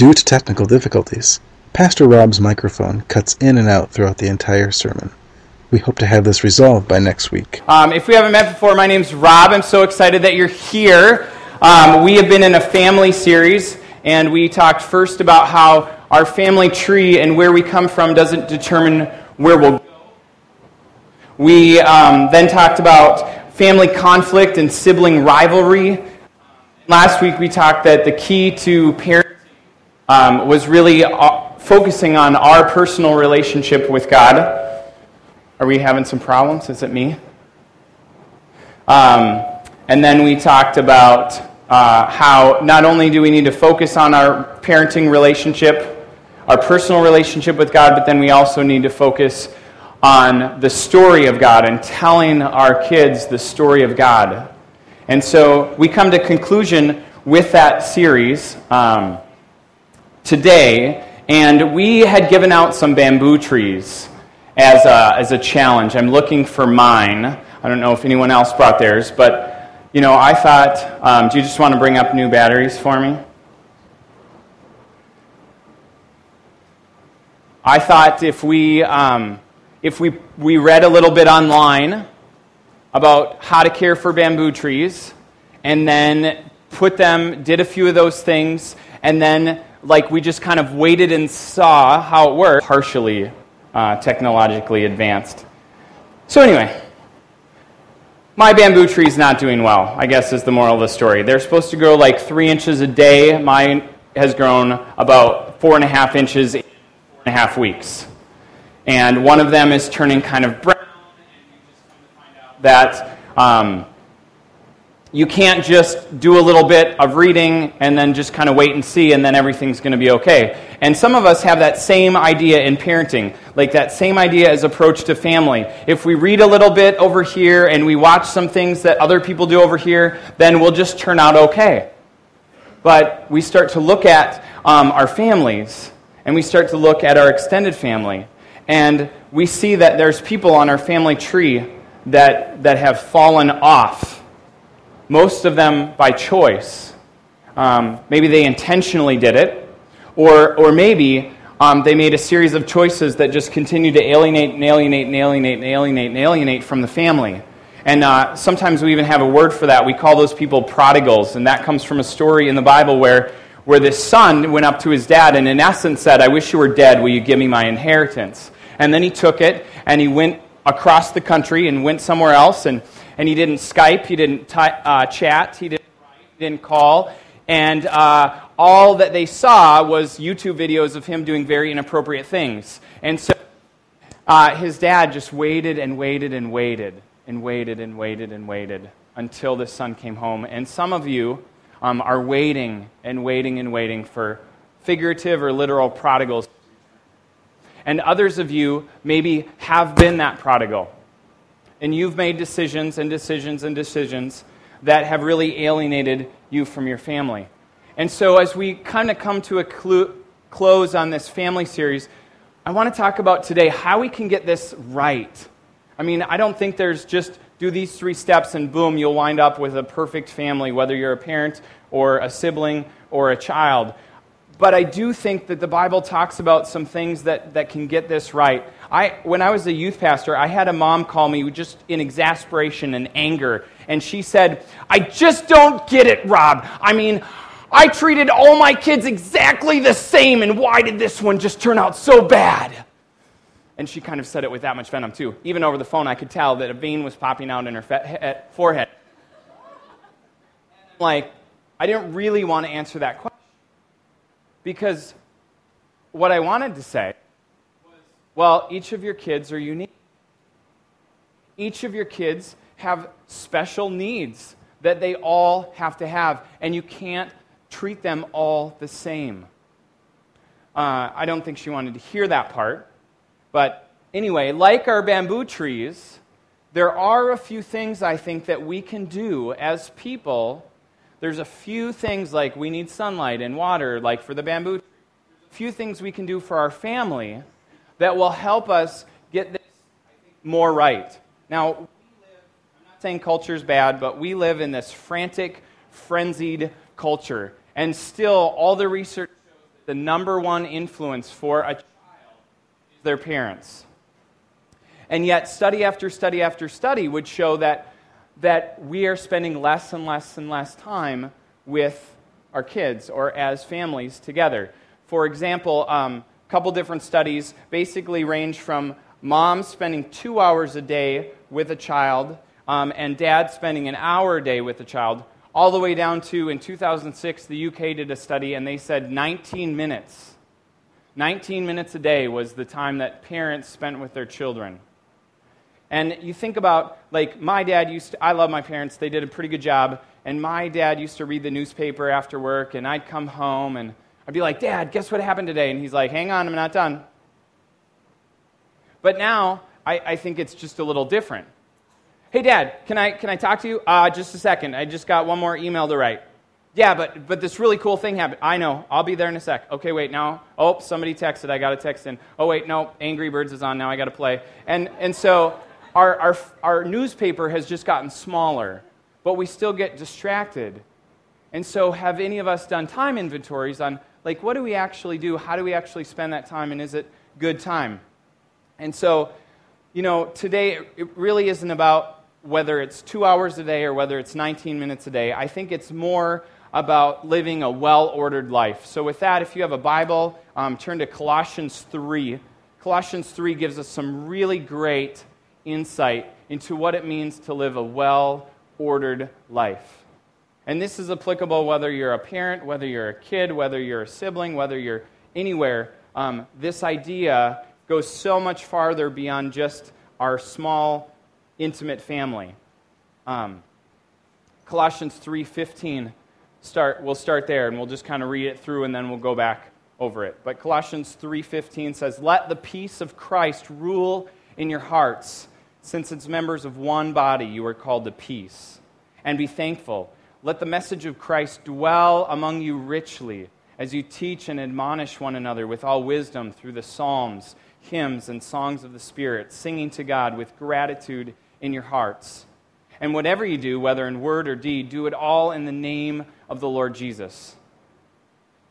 Due to technical difficulties, Pastor Rob's microphone cuts in and out throughout the entire sermon. We hope to have this resolved by next week. Um, if we haven't met before, my name's Rob. I'm so excited that you're here. Um, we have been in a family series, and we talked first about how our family tree and where we come from doesn't determine where we'll go. We um, then talked about family conflict and sibling rivalry. Last week, we talked that the key to parenting um, was really uh, focusing on our personal relationship with God. Are we having some problems? Is it me? Um, and then we talked about uh, how not only do we need to focus on our parenting relationship, our personal relationship with God, but then we also need to focus on the story of God and telling our kids the story of God. And so we come to conclusion with that series um, today, and we had given out some bamboo trees as a, as a challenge. I'm looking for mine. I don't know if anyone else brought theirs, but you know, I thought, um, do you just want to bring up new batteries for me? I thought if we, um, if we, we read a little bit online about how to care for bamboo trees, and then put them, did a few of those things, and then like we just kind of waited and saw how it worked, partially uh, technologically advanced. So, anyway, my bamboo tree is not doing well, I guess is the moral of the story. They're supposed to grow like three inches a day. Mine has grown about four and a half inches in four and a half weeks. And one of them is turning kind of brown, that um, you can't just do a little bit of reading and then just kind of wait and see and then everything's going to be okay. And some of us have that same idea in parenting, like that same idea as approach to family. If we read a little bit over here and we watch some things that other people do over here, then we'll just turn out okay. But we start to look at um, our families and we start to look at our extended family. And we see that there's people on our family tree that, that have fallen off most of them by choice. Um, maybe they intentionally did it, or, or maybe um, they made a series of choices that just continue to alienate and alienate and alienate and alienate and alienate from the family. And uh, sometimes we even have a word for that. We call those people prodigals, and that comes from a story in the Bible where, where this son went up to his dad and, in essence, said, I wish you were dead. Will you give me my inheritance? And then he took it and he went across the country and went somewhere else and and he didn't Skype, he didn't uh, chat, he didn't write, he didn't call. And uh, all that they saw was YouTube videos of him doing very inappropriate things. And so uh, his dad just waited and waited and waited and waited and waited and waited until the son came home. And some of you um, are waiting and waiting and waiting for figurative or literal prodigals. And others of you maybe have been that prodigal and you've made decisions and decisions and decisions that have really alienated you from your family. And so, as we kind of come to a clu- close on this family series, I want to talk about today how we can get this right. I mean, I don't think there's just do these three steps and boom, you'll wind up with a perfect family, whether you're a parent or a sibling or a child. But I do think that the Bible talks about some things that, that can get this right. I, when I was a youth pastor, I had a mom call me just in exasperation and anger. And she said, I just don't get it, Rob. I mean, I treated all my kids exactly the same, and why did this one just turn out so bad? And she kind of said it with that much venom, too. Even over the phone, I could tell that a vein was popping out in her fe- forehead. Like, I didn't really want to answer that question. Because what I wanted to say well, each of your kids are unique. Each of your kids have special needs that they all have to have, and you can't treat them all the same. Uh, I don't think she wanted to hear that part. But anyway, like our bamboo trees, there are a few things I think that we can do as people there's a few things like we need sunlight and water, like for the bamboo. Few things we can do for our family that will help us get this more right. Now, live, I'm not saying culture is bad, but we live in this frantic, frenzied culture. And still, all the research shows that the number one influence for a child is their parents. And yet, study after study after study would show that, that we are spending less and less and less time with our kids or as families together. For example, um, couple different studies basically range from moms spending two hours a day with a child um, and dad spending an hour a day with a child, all the way down to in 2006, the UK did a study and they said 19 minutes. 19 minutes a day was the time that parents spent with their children. And you think about, like, my dad used to, I love my parents, they did a pretty good job. And my dad used to read the newspaper after work, and I'd come home and I'd be like, Dad, guess what happened today? And he's like, Hang on, I'm not done. But now, I, I think it's just a little different. Hey, Dad, can I, can I talk to you? Uh, just a second. I just got one more email to write. Yeah, but, but this really cool thing happened. I know. I'll be there in a sec. Okay, wait, now. Oh, somebody texted. I got a text in. Oh, wait, no. Angry Birds is on now. I got to play. And, and so our, our, our newspaper has just gotten smaller, but we still get distracted. And so, have any of us done time inventories on, like, what do we actually do? How do we actually spend that time? And is it good time? And so, you know, today it really isn't about whether it's two hours a day or whether it's 19 minutes a day. I think it's more about living a well ordered life. So, with that, if you have a Bible, um, turn to Colossians 3. Colossians 3 gives us some really great insight into what it means to live a well ordered life. And this is applicable whether you're a parent, whether you're a kid, whether you're a sibling, whether you're anywhere. Um, this idea goes so much farther beyond just our small, intimate family. Um, Colossians 3:15 start we'll start there and we'll just kind of read it through and then we'll go back over it. But Colossians 3:15 says, "Let the peace of Christ rule in your hearts, since it's members of one body you are called to peace. And be thankful. Let the message of Christ dwell among you richly as you teach and admonish one another with all wisdom through the psalms, hymns, and songs of the Spirit, singing to God with gratitude in your hearts. And whatever you do, whether in word or deed, do it all in the name of the Lord Jesus,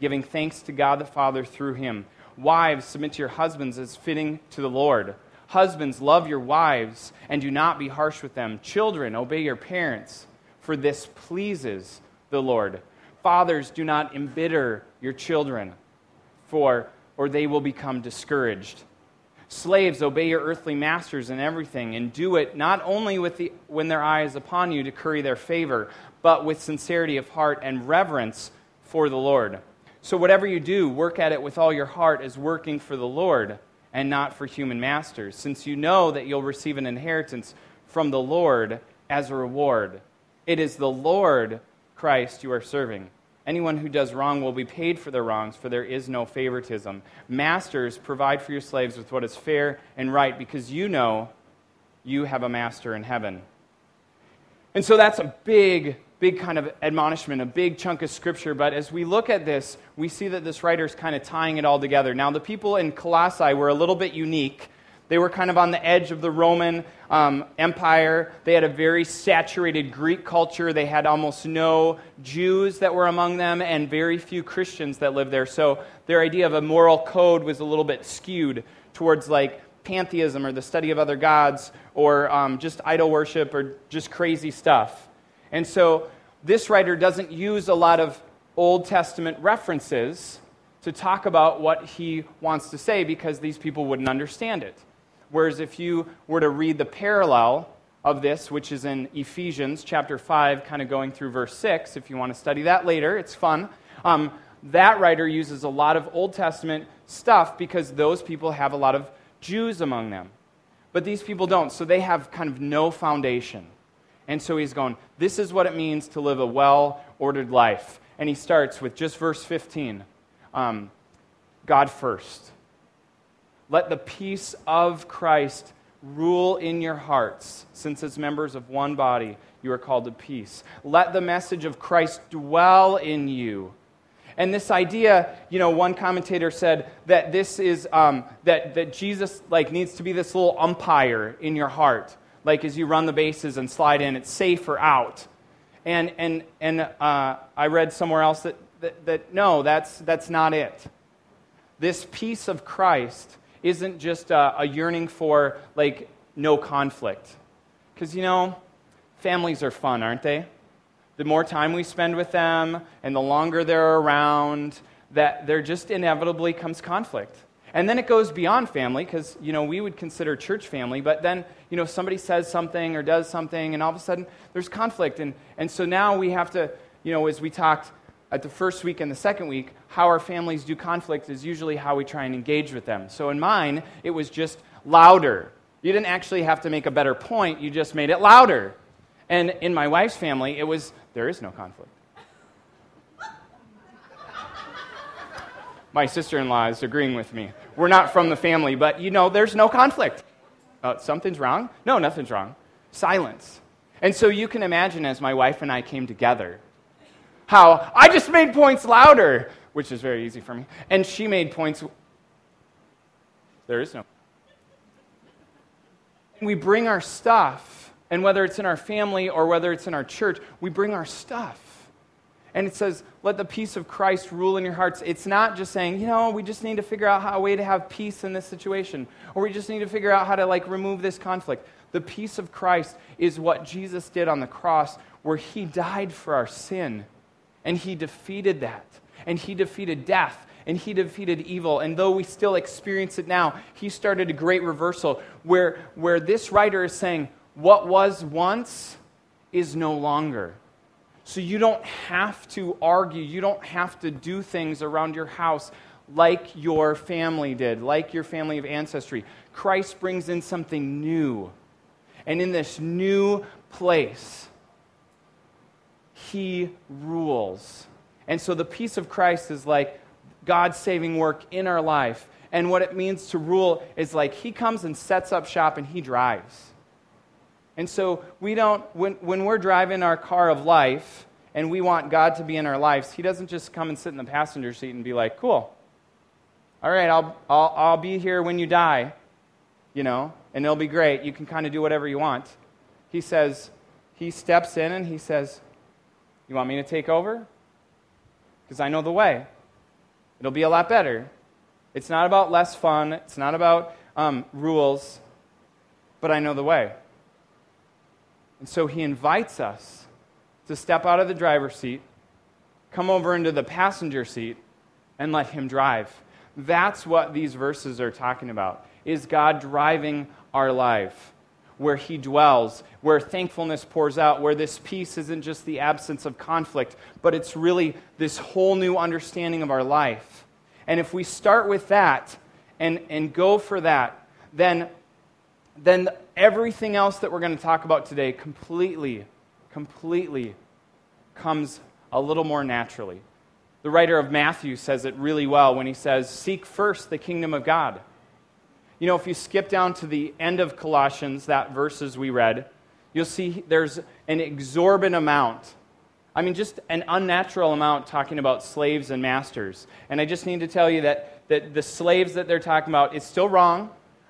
giving thanks to God the Father through him. Wives, submit to your husbands as fitting to the Lord. Husbands, love your wives and do not be harsh with them. Children, obey your parents, for this pleases the Lord. Fathers, do not embitter your children, for or they will become discouraged. Slaves, obey your earthly masters in everything, and do it not only with the, when their eye is upon you to curry their favor, but with sincerity of heart and reverence for the Lord. So, whatever you do, work at it with all your heart as working for the Lord and not for human masters, since you know that you'll receive an inheritance from the Lord as a reward. It is the Lord Christ you are serving. Anyone who does wrong will be paid for their wrongs, for there is no favoritism. Masters, provide for your slaves with what is fair and right, because you know you have a master in heaven. And so that's a big big kind of admonishment, a big chunk of scripture. But as we look at this, we see that this writer is kind of tying it all together. Now, the people in Colossae were a little bit unique. They were kind of on the edge of the Roman um, Empire. They had a very saturated Greek culture. They had almost no Jews that were among them and very few Christians that lived there. So their idea of a moral code was a little bit skewed towards like pantheism or the study of other gods or um, just idol worship or just crazy stuff. And so this writer doesn't use a lot of Old Testament references to talk about what he wants to say because these people wouldn't understand it. Whereas if you were to read the parallel of this, which is in Ephesians chapter 5, kind of going through verse 6, if you want to study that later, it's fun. Um, that writer uses a lot of Old Testament stuff because those people have a lot of Jews among them. But these people don't, so they have kind of no foundation. And so he's going, This is what it means to live a well ordered life. And he starts with just verse 15 um, God first. Let the peace of Christ rule in your hearts, since as members of one body you are called to peace. Let the message of Christ dwell in you. And this idea, you know, one commentator said that this is um, that, that Jesus like needs to be this little umpire in your heart like as you run the bases and slide in, it's safe or out. And, and, and uh, I read somewhere else that, that, that no, that's, that's not it. this peace of Christ isn't just a, a yearning for, like, no conflict. Because, you know, families are fun, aren't they? The more time we spend with them and the longer they're around, that there just inevitably comes conflict. And then it goes beyond family because, you know, we would consider church family, but then, you know, somebody says something or does something and all of a sudden there's conflict. And, and so now we have to, you know, as we talked at the first week and the second week, how our families do conflict is usually how we try and engage with them. So in mine, it was just louder. You didn't actually have to make a better point, you just made it louder. And in my wife's family, it was there is no conflict. my sister in law is agreeing with me. We're not from the family, but you know, there's no conflict. Uh, something's wrong? No, nothing's wrong. Silence. And so you can imagine as my wife and I came together, how I just made points louder, which is very easy for me, and she made points. There is no. We bring our stuff, and whether it's in our family or whether it's in our church, we bring our stuff. And it says, let the peace of Christ rule in your hearts. It's not just saying, you know, we just need to figure out how, a way to have peace in this situation, or we just need to figure out how to like remove this conflict. The peace of Christ is what Jesus did on the cross, where he died for our sin, and he defeated that, and he defeated death, and he defeated evil. And though we still experience it now, he started a great reversal where, where this writer is saying, what was once is no longer. So you don't have to argue, you don't have to do things around your house like your family did, like your family of ancestry. Christ brings in something new. And in this new place, he rules. And so the peace of Christ is like God's saving work in our life. And what it means to rule is like he comes and sets up shop and he drives. And so we don't, when, when we're driving our car of life and we want God to be in our lives, He doesn't just come and sit in the passenger seat and be like, cool, all right, I'll, I'll, I'll be here when you die, you know, and it'll be great. You can kind of do whatever you want. He says, He steps in and He says, You want me to take over? Because I know the way. It'll be a lot better. It's not about less fun, it's not about um, rules, but I know the way. And so he invites us to step out of the driver's seat, come over into the passenger seat, and let him drive. That's what these verses are talking about. Is God driving our life? Where he dwells, where thankfulness pours out, where this peace isn't just the absence of conflict, but it's really this whole new understanding of our life. And if we start with that and, and go for that, then then everything else that we're going to talk about today completely, completely comes a little more naturally. The writer of Matthew says it really well when he says, Seek first the kingdom of God. You know, if you skip down to the end of Colossians, that verses we read, you'll see there's an exorbitant amount. I mean, just an unnatural amount talking about slaves and masters. And I just need to tell you that, that the slaves that they're talking about is still wrong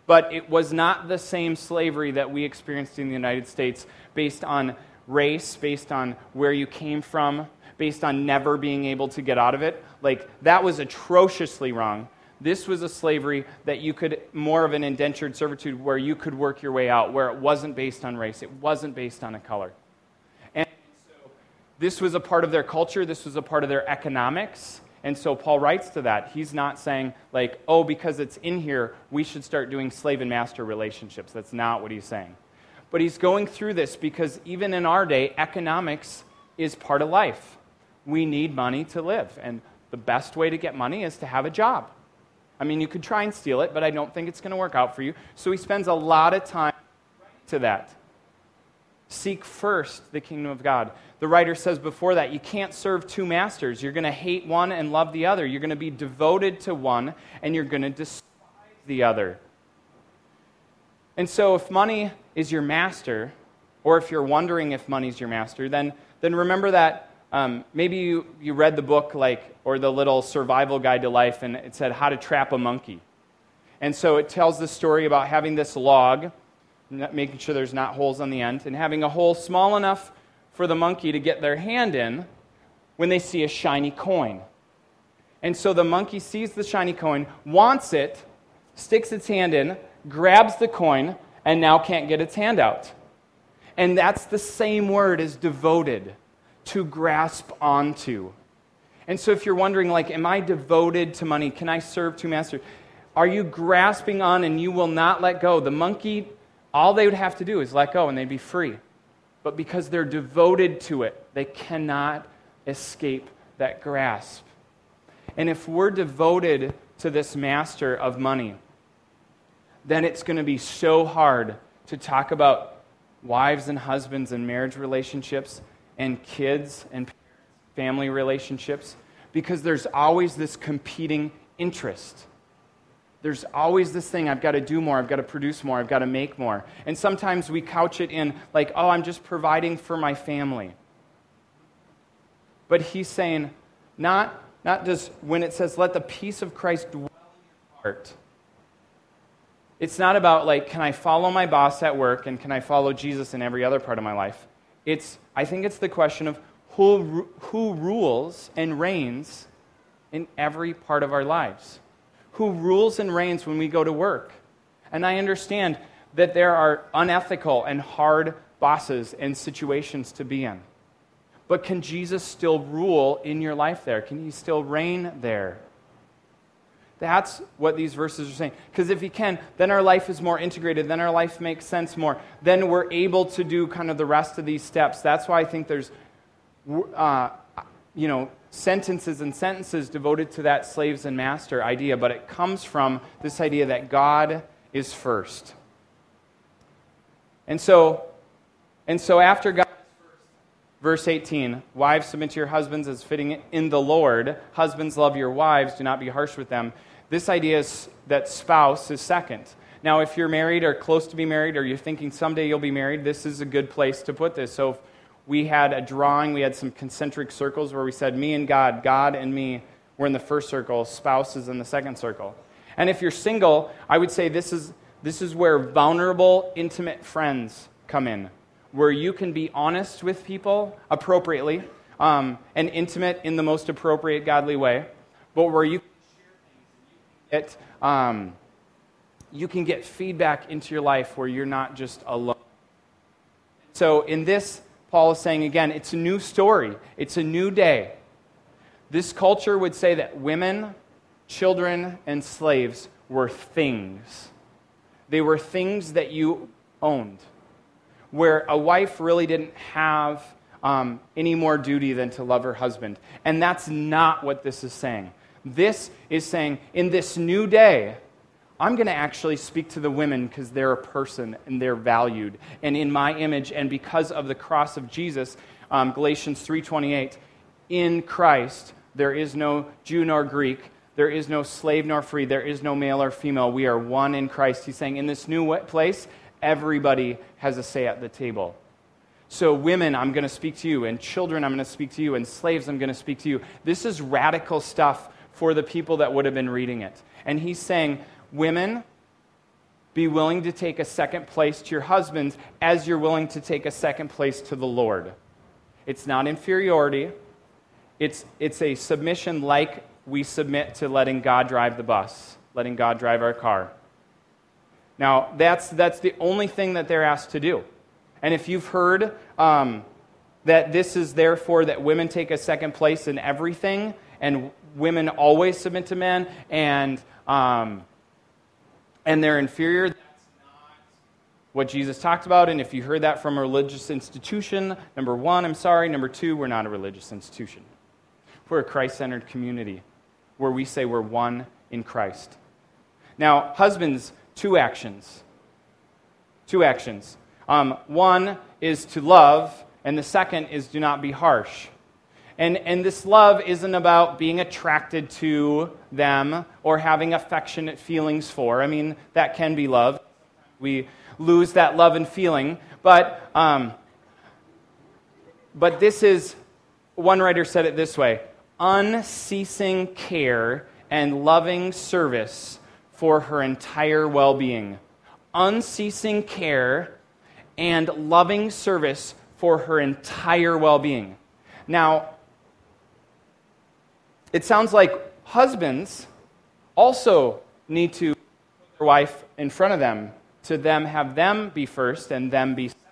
but it was not the same slavery that we experienced in the United States based on race, based on where you came from, based on never being able to get out of it. Like, that was atrociously wrong. This was a slavery that you could, more of an indentured servitude where you could work your way out, where it wasn't based on race, it wasn't based on a color. And so, this was a part of their culture, this was a part of their economics. And so Paul writes to that. He's not saying, like, oh, because it's in here, we should start doing slave and master relationships. That's not what he's saying. But he's going through this because even in our day, economics is part of life. We need money to live. And the best way to get money is to have a job. I mean, you could try and steal it, but I don't think it's going to work out for you. So he spends a lot of time to that. Seek first the kingdom of God. The writer says before that, you can't serve two masters. You're going to hate one and love the other. You're going to be devoted to one and you're going to despise the other. And so, if money is your master, or if you're wondering if money's your master, then, then remember that um, maybe you, you read the book, like, or the little survival guide to life, and it said how to trap a monkey. And so it tells the story about having this log making sure there's not holes on the end, and having a hole small enough for the monkey to get their hand in when they see a shiny coin. And so the monkey sees the shiny coin, wants it, sticks its hand in, grabs the coin, and now can't get its hand out. And that's the same word as devoted, to grasp onto. And so if you're wondering, like, am I devoted to money? Can I serve two masters? Are you grasping on and you will not let go? The monkey, all they would have to do is let go and they'd be free. But because they're devoted to it, they cannot escape that grasp. And if we're devoted to this master of money, then it's going to be so hard to talk about wives and husbands and marriage relationships and kids and family relationships because there's always this competing interest. There's always this thing I've got to do more, I've got to produce more, I've got to make more. And sometimes we couch it in, like, oh, I'm just providing for my family. But he's saying, not, not just when it says, let the peace of Christ dwell in your heart. It's not about, like, can I follow my boss at work and can I follow Jesus in every other part of my life? It's, I think it's the question of who, who rules and reigns in every part of our lives. Who rules and reigns when we go to work. And I understand that there are unethical and hard bosses and situations to be in. But can Jesus still rule in your life there? Can he still reign there? That's what these verses are saying. Because if he can, then our life is more integrated. Then our life makes sense more. Then we're able to do kind of the rest of these steps. That's why I think there's, uh, you know, sentences and sentences devoted to that slaves and master idea. But it comes from this idea that God is first. And so, and so after God Verse 18 Wives, submit to your husbands as fitting in the Lord. Husbands, love your wives. Do not be harsh with them. This idea is that spouse is second. Now, if you're married or close to be married, or you're thinking someday you'll be married, this is a good place to put this. So, we had a drawing, we had some concentric circles where we said, Me and God, God and me, we're in the first circle, spouse is in the second circle. And if you're single, I would say this is, this is where vulnerable, intimate friends come in where you can be honest with people appropriately um, and intimate in the most appropriate godly way, but where you can share things and you can get, um, you can get feedback into your life where you're not just alone. So in this, Paul is saying again, it's a new story, it's a new day. This culture would say that women, children, and slaves were things. They were things that you owned where a wife really didn't have um, any more duty than to love her husband. And that's not what this is saying. This is saying, in this new day, I'm going to actually speak to the women because they're a person and they're valued. And in my image, and because of the cross of Jesus, um, Galatians 3.28, in Christ there is no Jew nor Greek, there is no slave nor free, there is no male or female. We are one in Christ. He's saying, in this new place, everybody has a say at the table. So, women, I'm going to speak to you, and children, I'm going to speak to you, and slaves, I'm going to speak to you. This is radical stuff for the people that would have been reading it. And he's saying, Women, be willing to take a second place to your husbands as you're willing to take a second place to the Lord. It's not inferiority, it's, it's a submission like we submit to letting God drive the bus, letting God drive our car. Now, that's, that's the only thing that they're asked to do. And if you've heard um, that this is therefore that women take a second place in everything, and women always submit to men, and, um, and they're inferior, that's not what Jesus talked about. And if you heard that from a religious institution, number one, I'm sorry. Number two, we're not a religious institution. We're a Christ centered community where we say we're one in Christ. Now, husbands, two actions. Two actions. Um, one is to love, and the second is do not be harsh. And, and this love isn't about being attracted to them or having affectionate feelings for. I mean, that can be love. We lose that love and feeling. But, um, but this is, one writer said it this way unceasing care and loving service for her entire well being, unceasing care and loving service for her entire well being. Now, it sounds like husbands also need to put their wife in front of them, to them have them be first and them be second.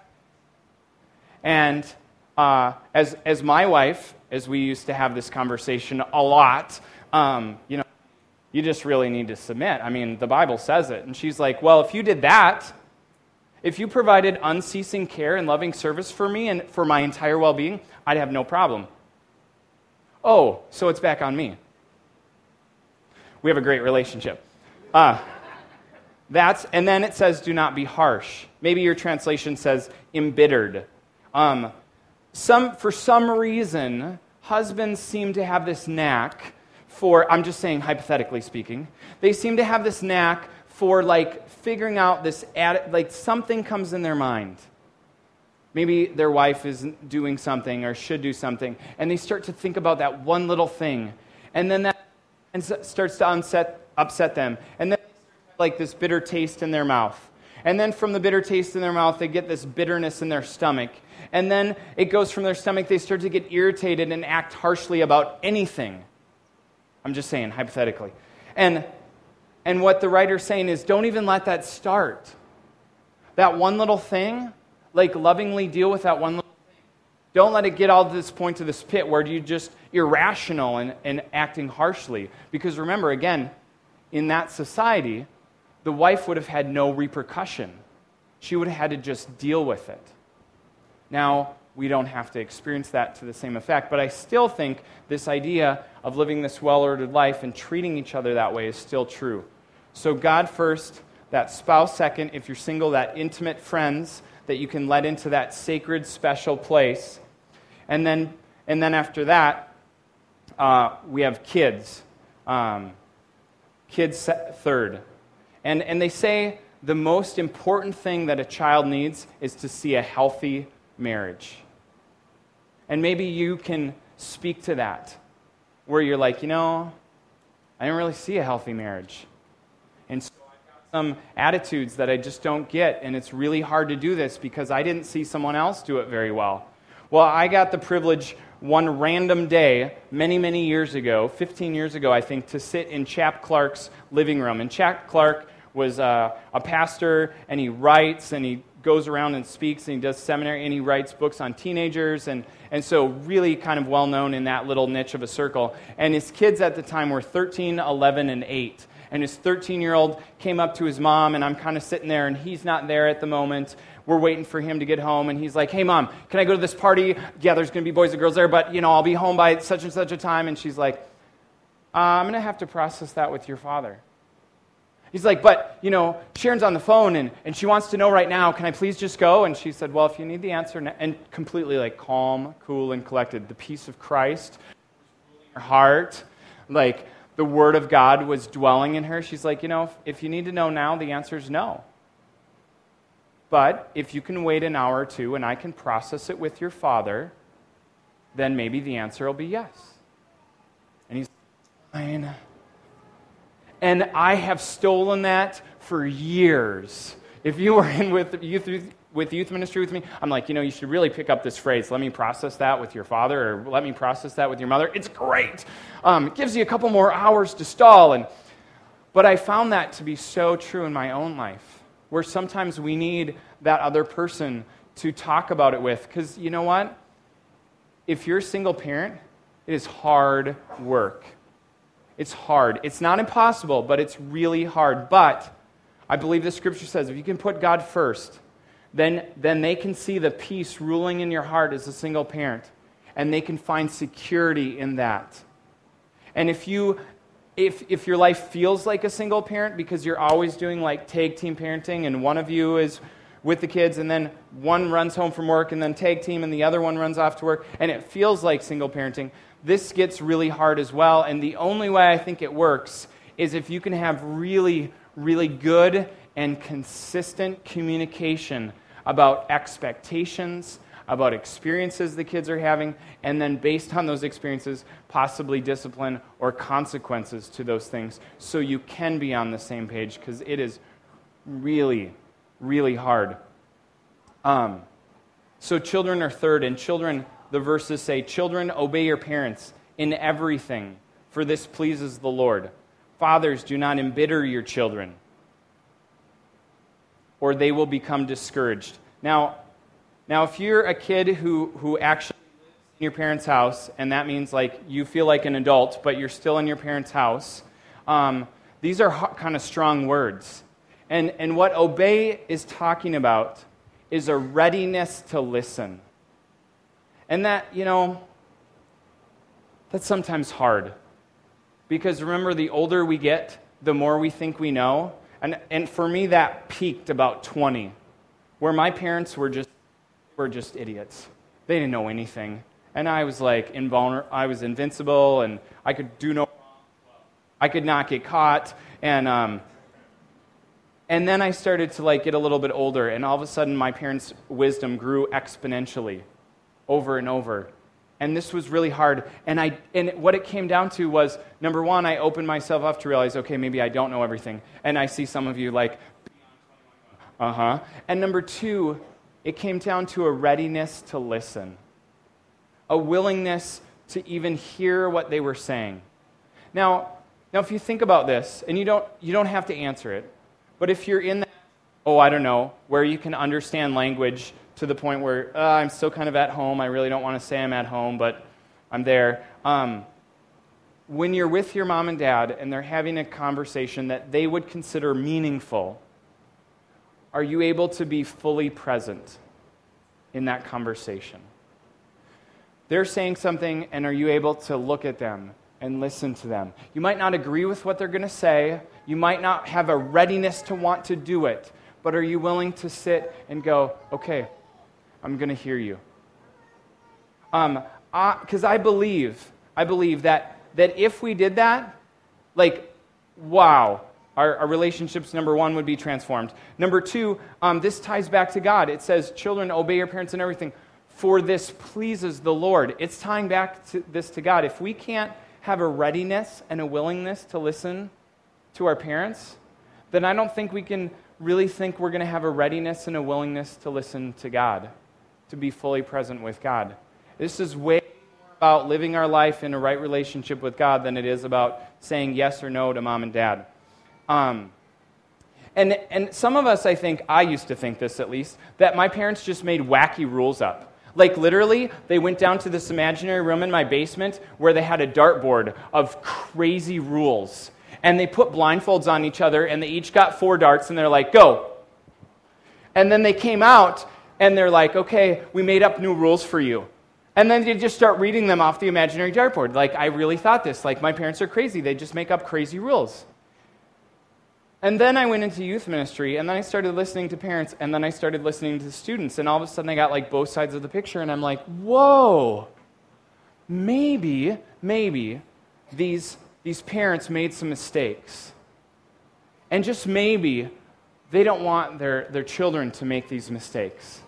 And uh, as, as my wife, as we used to have this conversation a lot, um, you know, you just really need to submit. I mean, the Bible says it. And she's like, well, if you did that, if you provided unceasing care and loving service for me and for my entire well being, I'd have no problem. Oh, so it's back on me. We have a great relationship. Uh, that's, and then it says, do not be harsh. Maybe your translation says embittered. Um, some, for some reason, husbands seem to have this knack for, I'm just saying hypothetically speaking, they seem to have this knack for like figuring out this, like something comes in their mind. Maybe their wife is doing something or should do something, and they start to think about that one little thing, and then that starts to unset, upset them, and then like this bitter taste in their mouth. And then from the bitter taste in their mouth, they get this bitterness in their stomach. And then it goes from their stomach, they start to get irritated and act harshly about anything. I'm just saying, hypothetically. And, and what the writer's saying is don't even let that start. That one little thing, like lovingly deal with that one little thing. Don't let it get all to this point to this pit where you just irrational and, and acting harshly. Because remember, again, in that society, the wife would have had no repercussion. She would have had to just deal with it. Now, we don't have to experience that to the same effect, but I still think this idea of living this well ordered life and treating each other that way is still true. So, God first, that spouse second, if you're single, that intimate friends that you can let into that sacred, special place. And then, and then after that, uh, we have kids. Um, kids third. And, and they say the most important thing that a child needs is to see a healthy marriage. And maybe you can speak to that, where you're like, you know, I didn't really see a healthy marriage. And so I've got some attitudes that I just don't get, and it's really hard to do this because I didn't see someone else do it very well. Well, I got the privilege one random day, many, many years ago, 15 years ago, I think, to sit in Chap Clark's living room. And Chap Clark was uh, a pastor, and he writes, and he goes around and speaks, and he does seminary, and he writes books on teenagers, and, and so really kind of well known in that little niche of a circle. And his kids at the time were 13, 11, and 8 and his 13 year old came up to his mom, and I'm kind of sitting there, and he's not there at the moment. We're waiting for him to get home, and he's like, Hey, mom, can I go to this party? Yeah, there's going to be boys and girls there, but, you know, I'll be home by such and such a time. And she's like, uh, I'm going to have to process that with your father. He's like, but, you know, Sharon's on the phone and, and she wants to know right now, can I please just go? And she said, well, if you need the answer, and completely like calm, cool, and collected, the peace of Christ, her heart, like the word of God was dwelling in her. She's like, you know, if, if you need to know now, the answer is no. But if you can wait an hour or two and I can process it with your father, then maybe the answer will be yes. And he's fine. And I have stolen that for years. If you were in with youth, with youth ministry with me, I'm like, you know, you should really pick up this phrase. Let me process that with your father, or let me process that with your mother. It's great. Um, it gives you a couple more hours to stall. And, but I found that to be so true in my own life, where sometimes we need that other person to talk about it with. Because you know what? If you're a single parent, it is hard work. It's hard. It's not impossible, but it's really hard. But I believe the scripture says if you can put God first, then, then they can see the peace ruling in your heart as a single parent, and they can find security in that. And if you if, if your life feels like a single parent because you're always doing like tag team parenting and one of you is with the kids and then one runs home from work and then tag team and the other one runs off to work and it feels like single parenting, this gets really hard as well. And the only way I think it works is if you can have really, really good and consistent communication about expectations, about experiences the kids are having, and then based on those experiences, possibly discipline or consequences to those things so you can be on the same page because it is really, really hard. Um, so, children are third, and children the verses say, Children, obey your parents in everything, for this pleases the Lord. Fathers, do not embitter your children, or they will become discouraged. Now, now if you're a kid who, who actually lives in your parents' house, and that means like you feel like an adult, but you're still in your parents' house, um, these are kind of strong words. And, and what obey is talking about is a readiness to listen. And that, you know, that's sometimes hard. Because remember, the older we get, the more we think we know. And, and for me, that peaked about 20, where my parents were just, were just idiots. They didn't know anything. And I was like invulnerable, I was invincible, and I could do no wrong. I could not get caught. And, um, and then I started to like get a little bit older, and all of a sudden my parents' wisdom grew exponentially over and over. And this was really hard. And, I, and what it came down to was number one, I opened myself up to realize, okay, maybe I don't know everything. And I see some of you like, uh huh. And number two, it came down to a readiness to listen, a willingness to even hear what they were saying. Now, now if you think about this, and you don't, you don't have to answer it, but if you're in that, oh, I don't know, where you can understand language to the point where uh, I'm still kind of at home. I really don't want to say I'm at home, but I'm there. Um, when you're with your mom and dad and they're having a conversation that they would consider meaningful, are you able to be fully present in that conversation? They're saying something, and are you able to look at them and listen to them? You might not agree with what they're going to say, you might not have a readiness to want to do it, but are you willing to sit and go, okay, I'm going to hear you. Because um, I, I believe, I believe that, that if we did that, like, wow, our, our, relationships, number one, would be transformed. Number two, um, this ties back to God. It says, Children, obey your parents and everything, for this pleases the Lord. It's tying back to this to God. If we can't have a readiness and a willingness to listen to our parents, then I don't think we can really think we're going to have a readiness and a willingness to listen to God to be fully present with God. This is way more about living our life in a right relationship with God than it is about saying yes or no to mom and dad. Um, and, and some of us, I think, I used to think this at least, that my parents just made wacky rules up. Like, literally, they went down to this imaginary room in my basement where they had a dartboard of crazy rules. And they put blindfolds on each other, and they each got four darts, and they're like, go. And then they came out, and they're like, okay, we made up new rules for you. And then you just start reading them off the imaginary dartboard. Like, I really thought this. Like, my parents are crazy. They just make up crazy rules. And then I went into youth ministry, and then I started listening to parents, and then I started listening to students, and all of a sudden I got like both sides of the picture, and I'm like, whoa, maybe, maybe these, these parents made some mistakes. And just maybe they don't want their, their children to make these mistakes.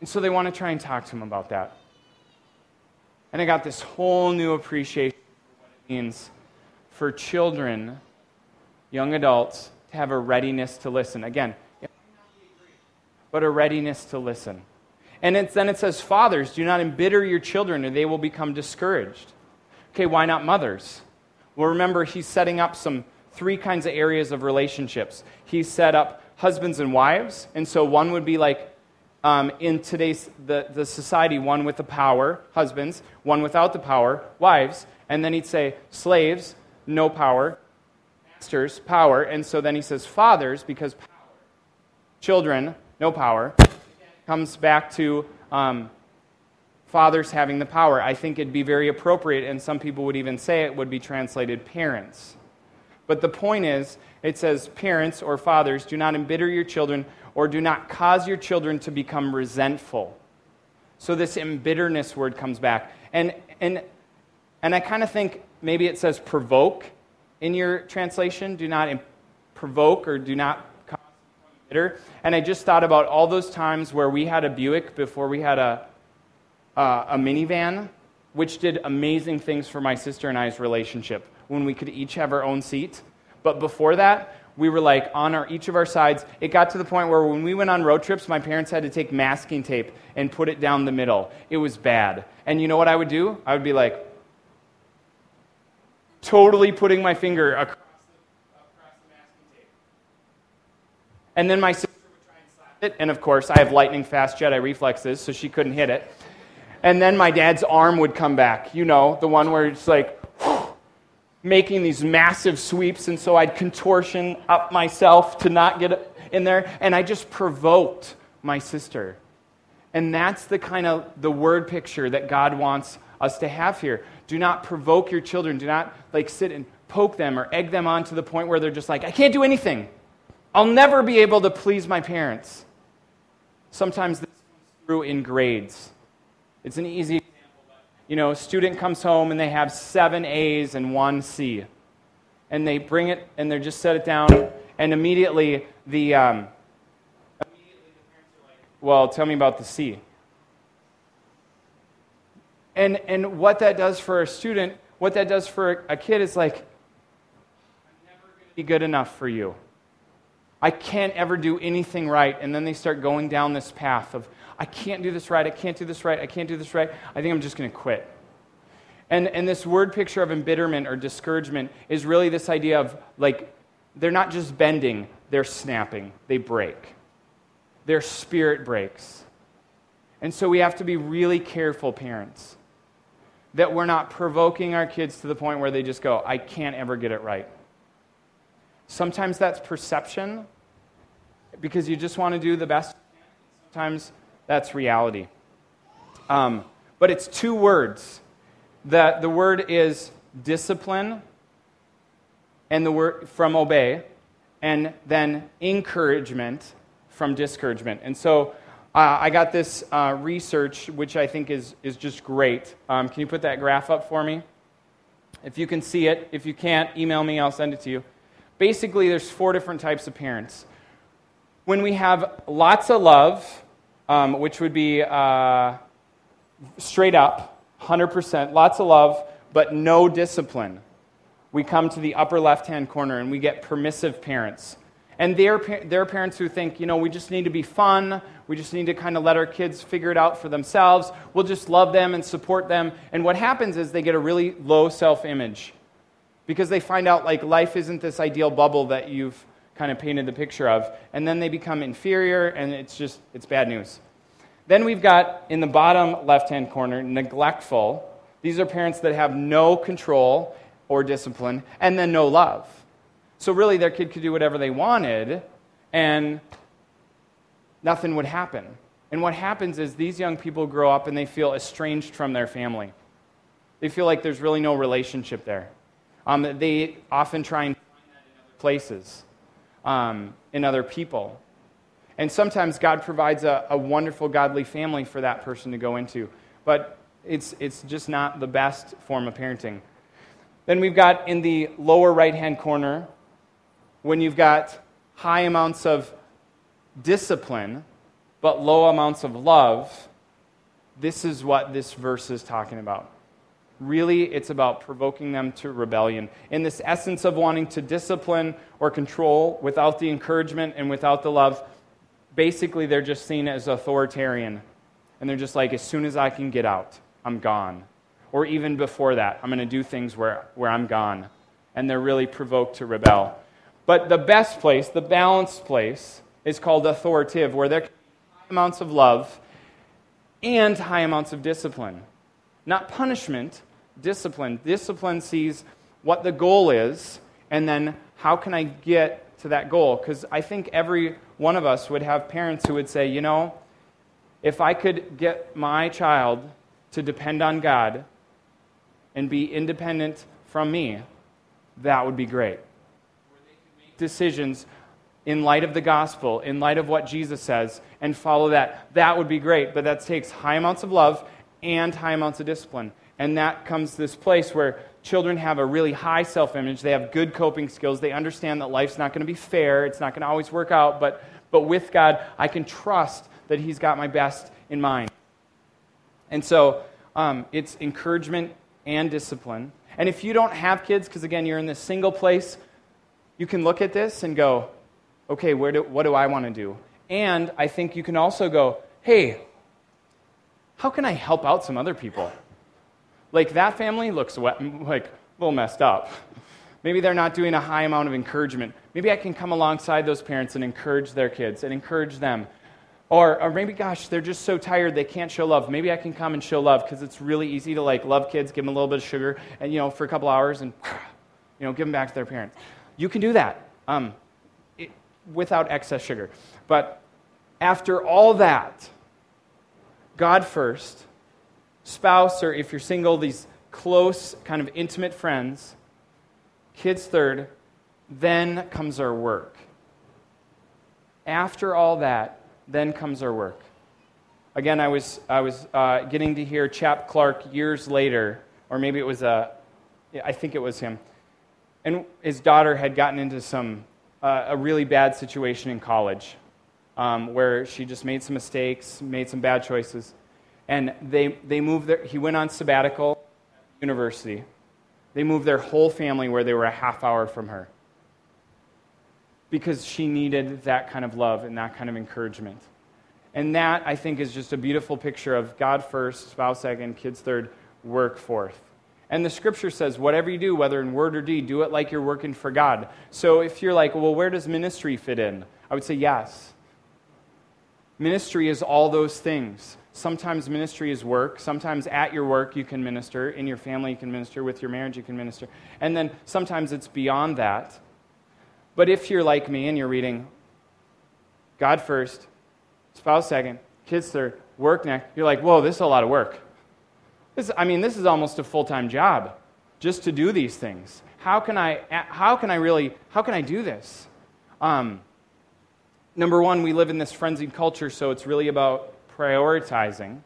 And so they want to try and talk to him about that. And I got this whole new appreciation for what it means for children, young adults, to have a readiness to listen. Again, but a readiness to listen. And then it says, Fathers, do not embitter your children, or they will become discouraged. Okay, why not mothers? Well, remember, he's setting up some three kinds of areas of relationships. He set up husbands and wives, and so one would be like um, in today's the, the society one with the power husbands one without the power wives and then he'd say slaves no power masters power and so then he says fathers because power children no power comes back to um, fathers having the power. I think it'd be very appropriate and some people would even say it would be translated parents. But the point is it says parents or fathers do not embitter your children or do not cause your children to become resentful. So this embitterness word comes back. And, and, and I kind of think maybe it says provoke in your translation. Do not provoke or do not cause bitter. And I just thought about all those times where we had a Buick before we had a, uh, a minivan, which did amazing things for my sister and I's relationship when we could each have our own seat. But before that, we were like on our, each of our sides. It got to the point where when we went on road trips, my parents had to take masking tape and put it down the middle. It was bad. And you know what I would do? I would be like, totally putting my finger across the, across the masking tape. And then my sister would try and slap it, and of course, I have lightning fast Jedi reflexes, so she couldn't hit it. And then my dad's arm would come back, you know, the one where it's like making these massive sweeps, and so I'd contortion up myself to not get in there, and I just provoked my sister. And that's the kind of the word picture that God wants us to have here. Do not provoke your children. Do not like sit and poke them or egg them on to the point where they're just like, I can't do anything. I'll never be able to please my parents. Sometimes this comes through in grades. It's an easy you know, a student comes home and they have seven A's and one C. And they bring it and they just set it down, and immediately the, um, immediately the parents are like, Well, tell me about the C. And, and what that does for a student, what that does for a kid is like, I'm never going to be good enough for you. I can't ever do anything right. And then they start going down this path of, I can't do this right, I can't do this right, I can't do this right. I think I'm just going to quit. And, and this word picture of embitterment or discouragement is really this idea of like, they're not just bending, they're snapping, they break. Their spirit breaks. And so we have to be really careful, parents, that we're not provoking our kids to the point where they just go, I can't ever get it right. Sometimes that's perception because you just want to do the best. Sometimes that's reality. Um, but it's two words. That the word is discipline, and the word from obey, and then encouragement from discouragement. And so uh, I got this uh, research, which I think is, is just great. Um, can you put that graph up for me? If you can see it. If you can't, email me, I'll send it to you. Basically, there's four different types of parents. When we have lots of love, um, which would be uh, straight up, 100%, lots of love, but no discipline. We come to the upper left hand corner and we get permissive parents. And they're, they're parents who think, you know, we just need to be fun. We just need to kind of let our kids figure it out for themselves. We'll just love them and support them. And what happens is they get a really low self image because they find out like life isn't this ideal bubble that you've kind of painted the picture of. And then they become inferior, and it's just, it's bad news. Then we've got in the bottom left hand corner, neglectful. These are parents that have no control or discipline, and then no love. So really, their kid could do whatever they wanted, and nothing would happen. And what happens is these young people grow up and they feel estranged from their family. They feel like there's really no relationship there. Um, they often try and places um, in other people. And sometimes God provides a, a wonderful, godly family for that person to go into. But it's, it's just not the best form of parenting. Then we've got in the lower right hand corner, when you've got high amounts of discipline, but low amounts of love, this is what this verse is talking about. Really, it's about provoking them to rebellion. In this essence of wanting to discipline or control without the encouragement and without the love, basically they're just seen as authoritarian. And they're just like, as soon as I can get out, I'm gone. Or even before that, I'm going to do things where, where I'm gone. And they're really provoked to rebel. But the best place, the balanced place, is called authoritative, where there can be high amounts of love and high amounts of discipline. Not punishment, discipline. Discipline sees what the goal is and then how can I get to that goal? Because I think every one of us would have parents who would say, you know, if I could get my child to depend on God and be independent from me, that would be great. Decisions in light of the gospel, in light of what Jesus says, and follow that. That would be great, but that takes high amounts of love and high amounts of discipline. And that comes to this place where children have a really high self image. They have good coping skills. They understand that life's not going to be fair, it's not going to always work out, but, but with God, I can trust that He's got my best in mind. And so um, it's encouragement and discipline. And if you don't have kids, because again, you're in this single place, you can look at this and go, okay, where do, what do I want to do? And I think you can also go, hey, how can I help out some other people? Like that family looks like a little messed up. Maybe they're not doing a high amount of encouragement. Maybe I can come alongside those parents and encourage their kids and encourage them. Or, or maybe, gosh, they're just so tired they can't show love. Maybe I can come and show love because it's really easy to like love kids, give them a little bit of sugar, and you know, for a couple hours, and you know, give them back to their parents. You can do that um, it, without excess sugar. But after all that, God first, spouse, or if you're single, these close, kind of intimate friends, kids third, then comes our work. After all that, then comes our work. Again, I was, I was uh, getting to hear Chap Clark years later, or maybe it was a, I think it was him. And his daughter had gotten into some, uh, a really bad situation in college um, where she just made some mistakes, made some bad choices. And they, they moved their, he went on sabbatical at university. They moved their whole family where they were a half hour from her because she needed that kind of love and that kind of encouragement. And that, I think, is just a beautiful picture of God first, spouse second, kids third, work fourth. And the scripture says, whatever you do, whether in word or deed, do it like you're working for God. So if you're like, well, where does ministry fit in? I would say yes. Ministry is all those things. Sometimes ministry is work. Sometimes at your work you can minister. In your family you can minister. With your marriage you can minister. And then sometimes it's beyond that. But if you're like me and you're reading God first, spouse second, kids third, work next, you're like, whoa, this is a lot of work. This, I mean, this is almost a full time job just to do these things. How can I, how can I really, how can I do this? Um, number one, we live in this frenzied culture, so it's really about prioritizing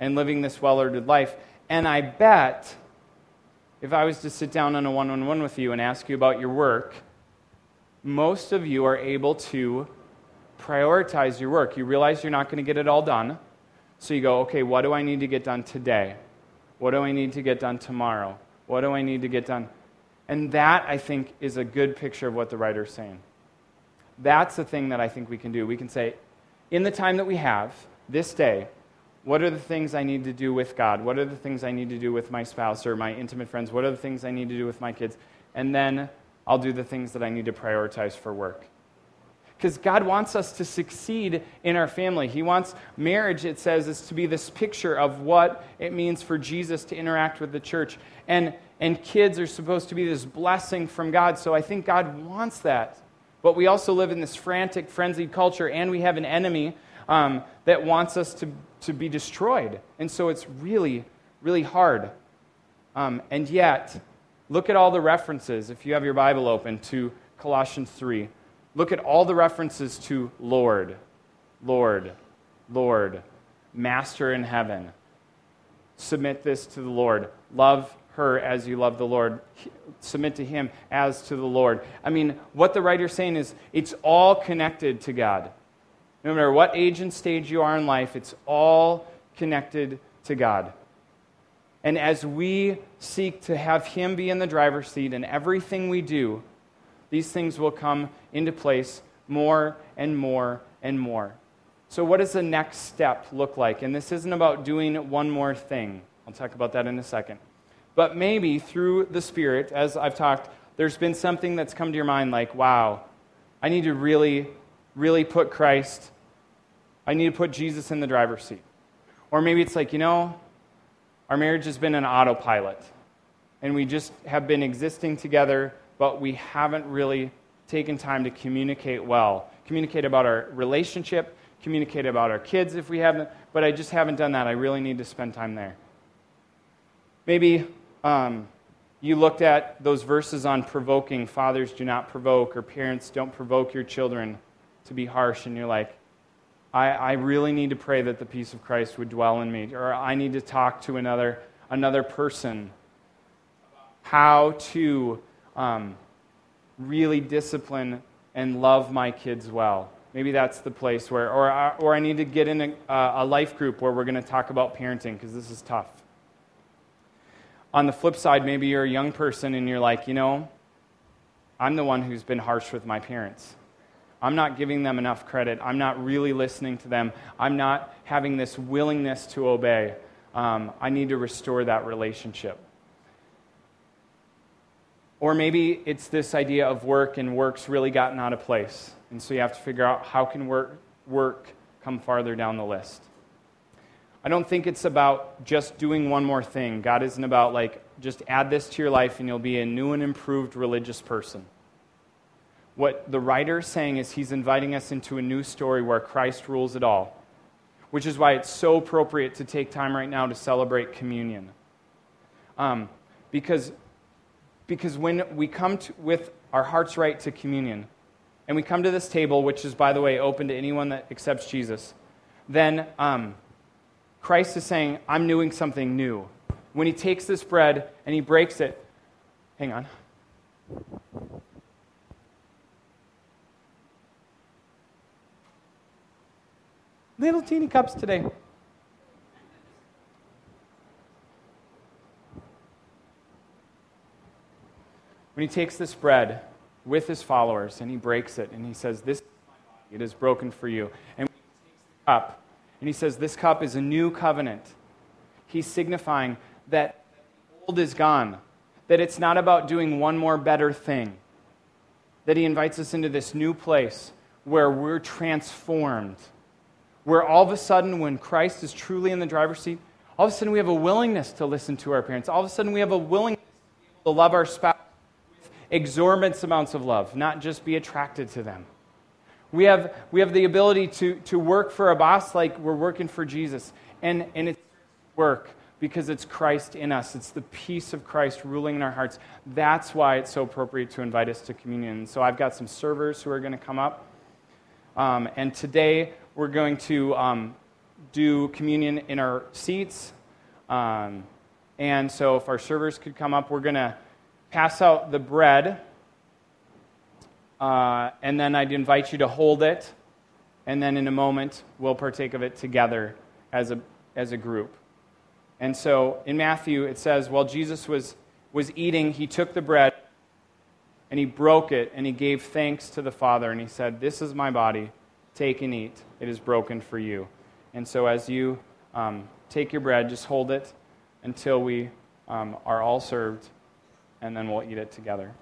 and living this well ordered life. And I bet if I was to sit down on a one on one with you and ask you about your work, most of you are able to prioritize your work. You realize you're not going to get it all done. So you go, okay, what do I need to get done today? What do I need to get done tomorrow? What do I need to get done? And that, I think, is a good picture of what the writer's saying. That's the thing that I think we can do. We can say, in the time that we have, this day, what are the things I need to do with God? What are the things I need to do with my spouse or my intimate friends? What are the things I need to do with my kids? And then I'll do the things that I need to prioritize for work. Because God wants us to succeed in our family. He wants marriage, it says, is to be this picture of what it means for Jesus to interact with the church. And, and kids are supposed to be this blessing from God. So I think God wants that. But we also live in this frantic, frenzied culture, and we have an enemy um, that wants us to, to be destroyed. And so it's really, really hard. Um, and yet, Look at all the references, if you have your Bible open, to Colossians 3. Look at all the references to Lord, Lord, Lord, Master in heaven. Submit this to the Lord. Love her as you love the Lord. Submit to him as to the Lord. I mean, what the writer's saying is it's all connected to God. No matter what age and stage you are in life, it's all connected to God. And as we seek to have Him be in the driver's seat in everything we do, these things will come into place more and more and more. So, what does the next step look like? And this isn't about doing one more thing. I'll talk about that in a second. But maybe through the Spirit, as I've talked, there's been something that's come to your mind like, wow, I need to really, really put Christ, I need to put Jesus in the driver's seat. Or maybe it's like, you know, our marriage has been an autopilot, and we just have been existing together, but we haven't really taken time to communicate well. Communicate about our relationship, communicate about our kids if we haven't, but I just haven't done that. I really need to spend time there. Maybe um, you looked at those verses on provoking fathers do not provoke, or parents don't provoke your children to be harsh, and you're like, I, I really need to pray that the peace of Christ would dwell in me, or I need to talk to another, another person how to um, really discipline and love my kids well. Maybe that's the place where, or, or I need to get in a, a life group where we're going to talk about parenting because this is tough. On the flip side, maybe you're a young person and you're like, you know, I'm the one who's been harsh with my parents. I'm not giving them enough credit. I'm not really listening to them. I'm not having this willingness to obey. Um, I need to restore that relationship. or maybe it's this idea of work and work's really gotten out of place. And so you have to figure out how can work, work come farther down the list. I don't think it's about just doing one more thing. God isn't about, like, just add this to your life and you'll be a new and improved religious person. What the writer is saying is he's inviting us into a new story where Christ rules it all, which is why it's so appropriate to take time right now to celebrate communion. Um, because, because when we come to, with our hearts right to communion, and we come to this table, which is, by the way, open to anyone that accepts Jesus, then um, Christ is saying, I'm doing something new. When he takes this bread and he breaks it, hang on. Little teeny cups today. When he takes this bread with his followers and he breaks it and he says, This it is broken for you. And when he takes the cup and he says, This cup is a new covenant. He's signifying that old is gone, that it's not about doing one more better thing, that he invites us into this new place where we're transformed, where all of a sudden, when Christ is truly in the driver's seat, all of a sudden we have a willingness to listen to our parents. All of a sudden we have a willingness to love our spouse with exorbitant amounts of love, not just be attracted to them. We have, we have the ability to, to work for a boss like we're working for Jesus. And, and it's work because it's Christ in us. It's the peace of Christ ruling in our hearts. That's why it's so appropriate to invite us to communion. So I've got some servers who are going to come up. Um, and today we're going to um, do communion in our seats. Um, and so if our servers could come up, we're going to pass out the bread. Uh, and then I'd invite you to hold it. And then in a moment, we'll partake of it together as a, as a group. And so in Matthew, it says, while Jesus was, was eating, he took the bread and he broke it and he gave thanks to the Father. And he said, This is my body. Take and eat. It is broken for you. And so as you um, take your bread, just hold it until we um, are all served, and then we'll eat it together.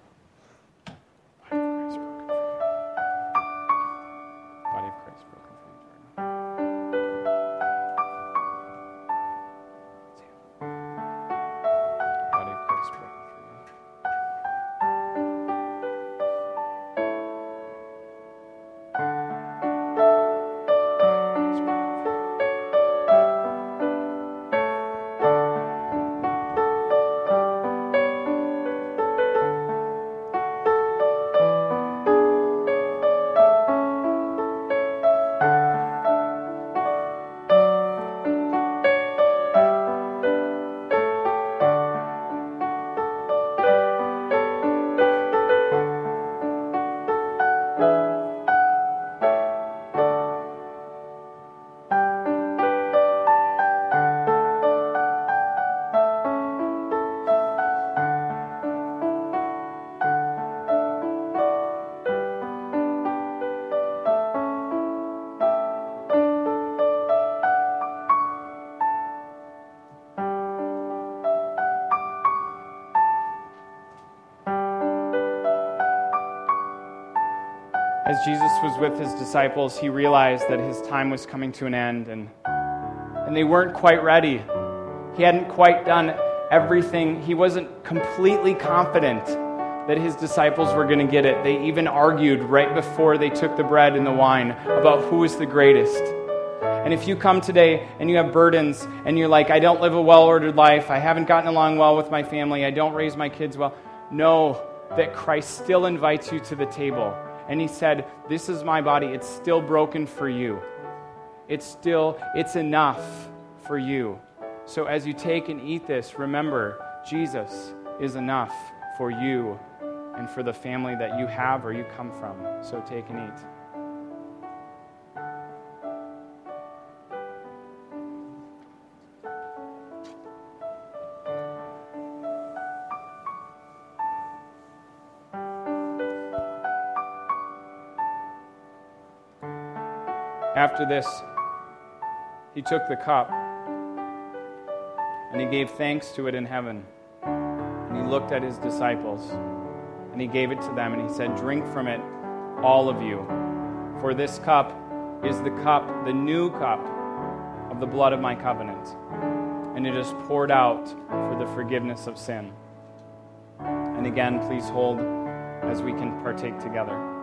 Jesus was with his disciples, he realized that his time was coming to an end and, and they weren't quite ready. He hadn't quite done everything, he wasn't completely confident that his disciples were going to get it. They even argued right before they took the bread and the wine about who was the greatest. And if you come today and you have burdens and you're like, I don't live a well ordered life, I haven't gotten along well with my family, I don't raise my kids well, know that Christ still invites you to the table and he said, This is my body. It's still broken for you. It's still, it's enough for you. So as you take and eat this, remember, Jesus is enough for you and for the family that you have or you come from. So take and eat. After this, he took the cup and he gave thanks to it in heaven. And he looked at his disciples And he gave it to them, and he said, Drink from it, all of you. For this cup is the cup, the new cup of the blood of my covenant. And it is poured out for the forgiveness of sin. And again, please hold as we can partake together.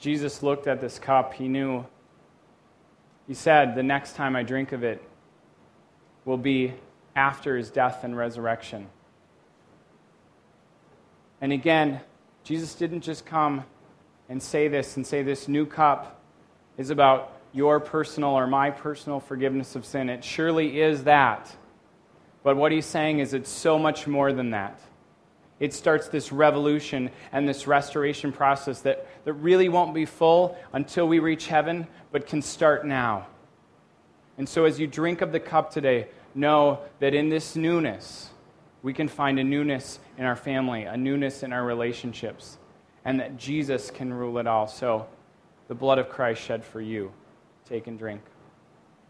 Jesus looked at this cup, he knew, he said, the next time I drink of it will be after his death and resurrection. And again, Jesus didn't just come and say this and say this new cup is about your personal or my personal forgiveness of sin. It surely is that. But what he's saying is it's so much more than that. It starts this revolution and this restoration process that, that really won't be full until we reach heaven, but can start now. And so, as you drink of the cup today, know that in this newness, we can find a newness in our family, a newness in our relationships, and that Jesus can rule it all. So, the blood of Christ shed for you. Take and drink.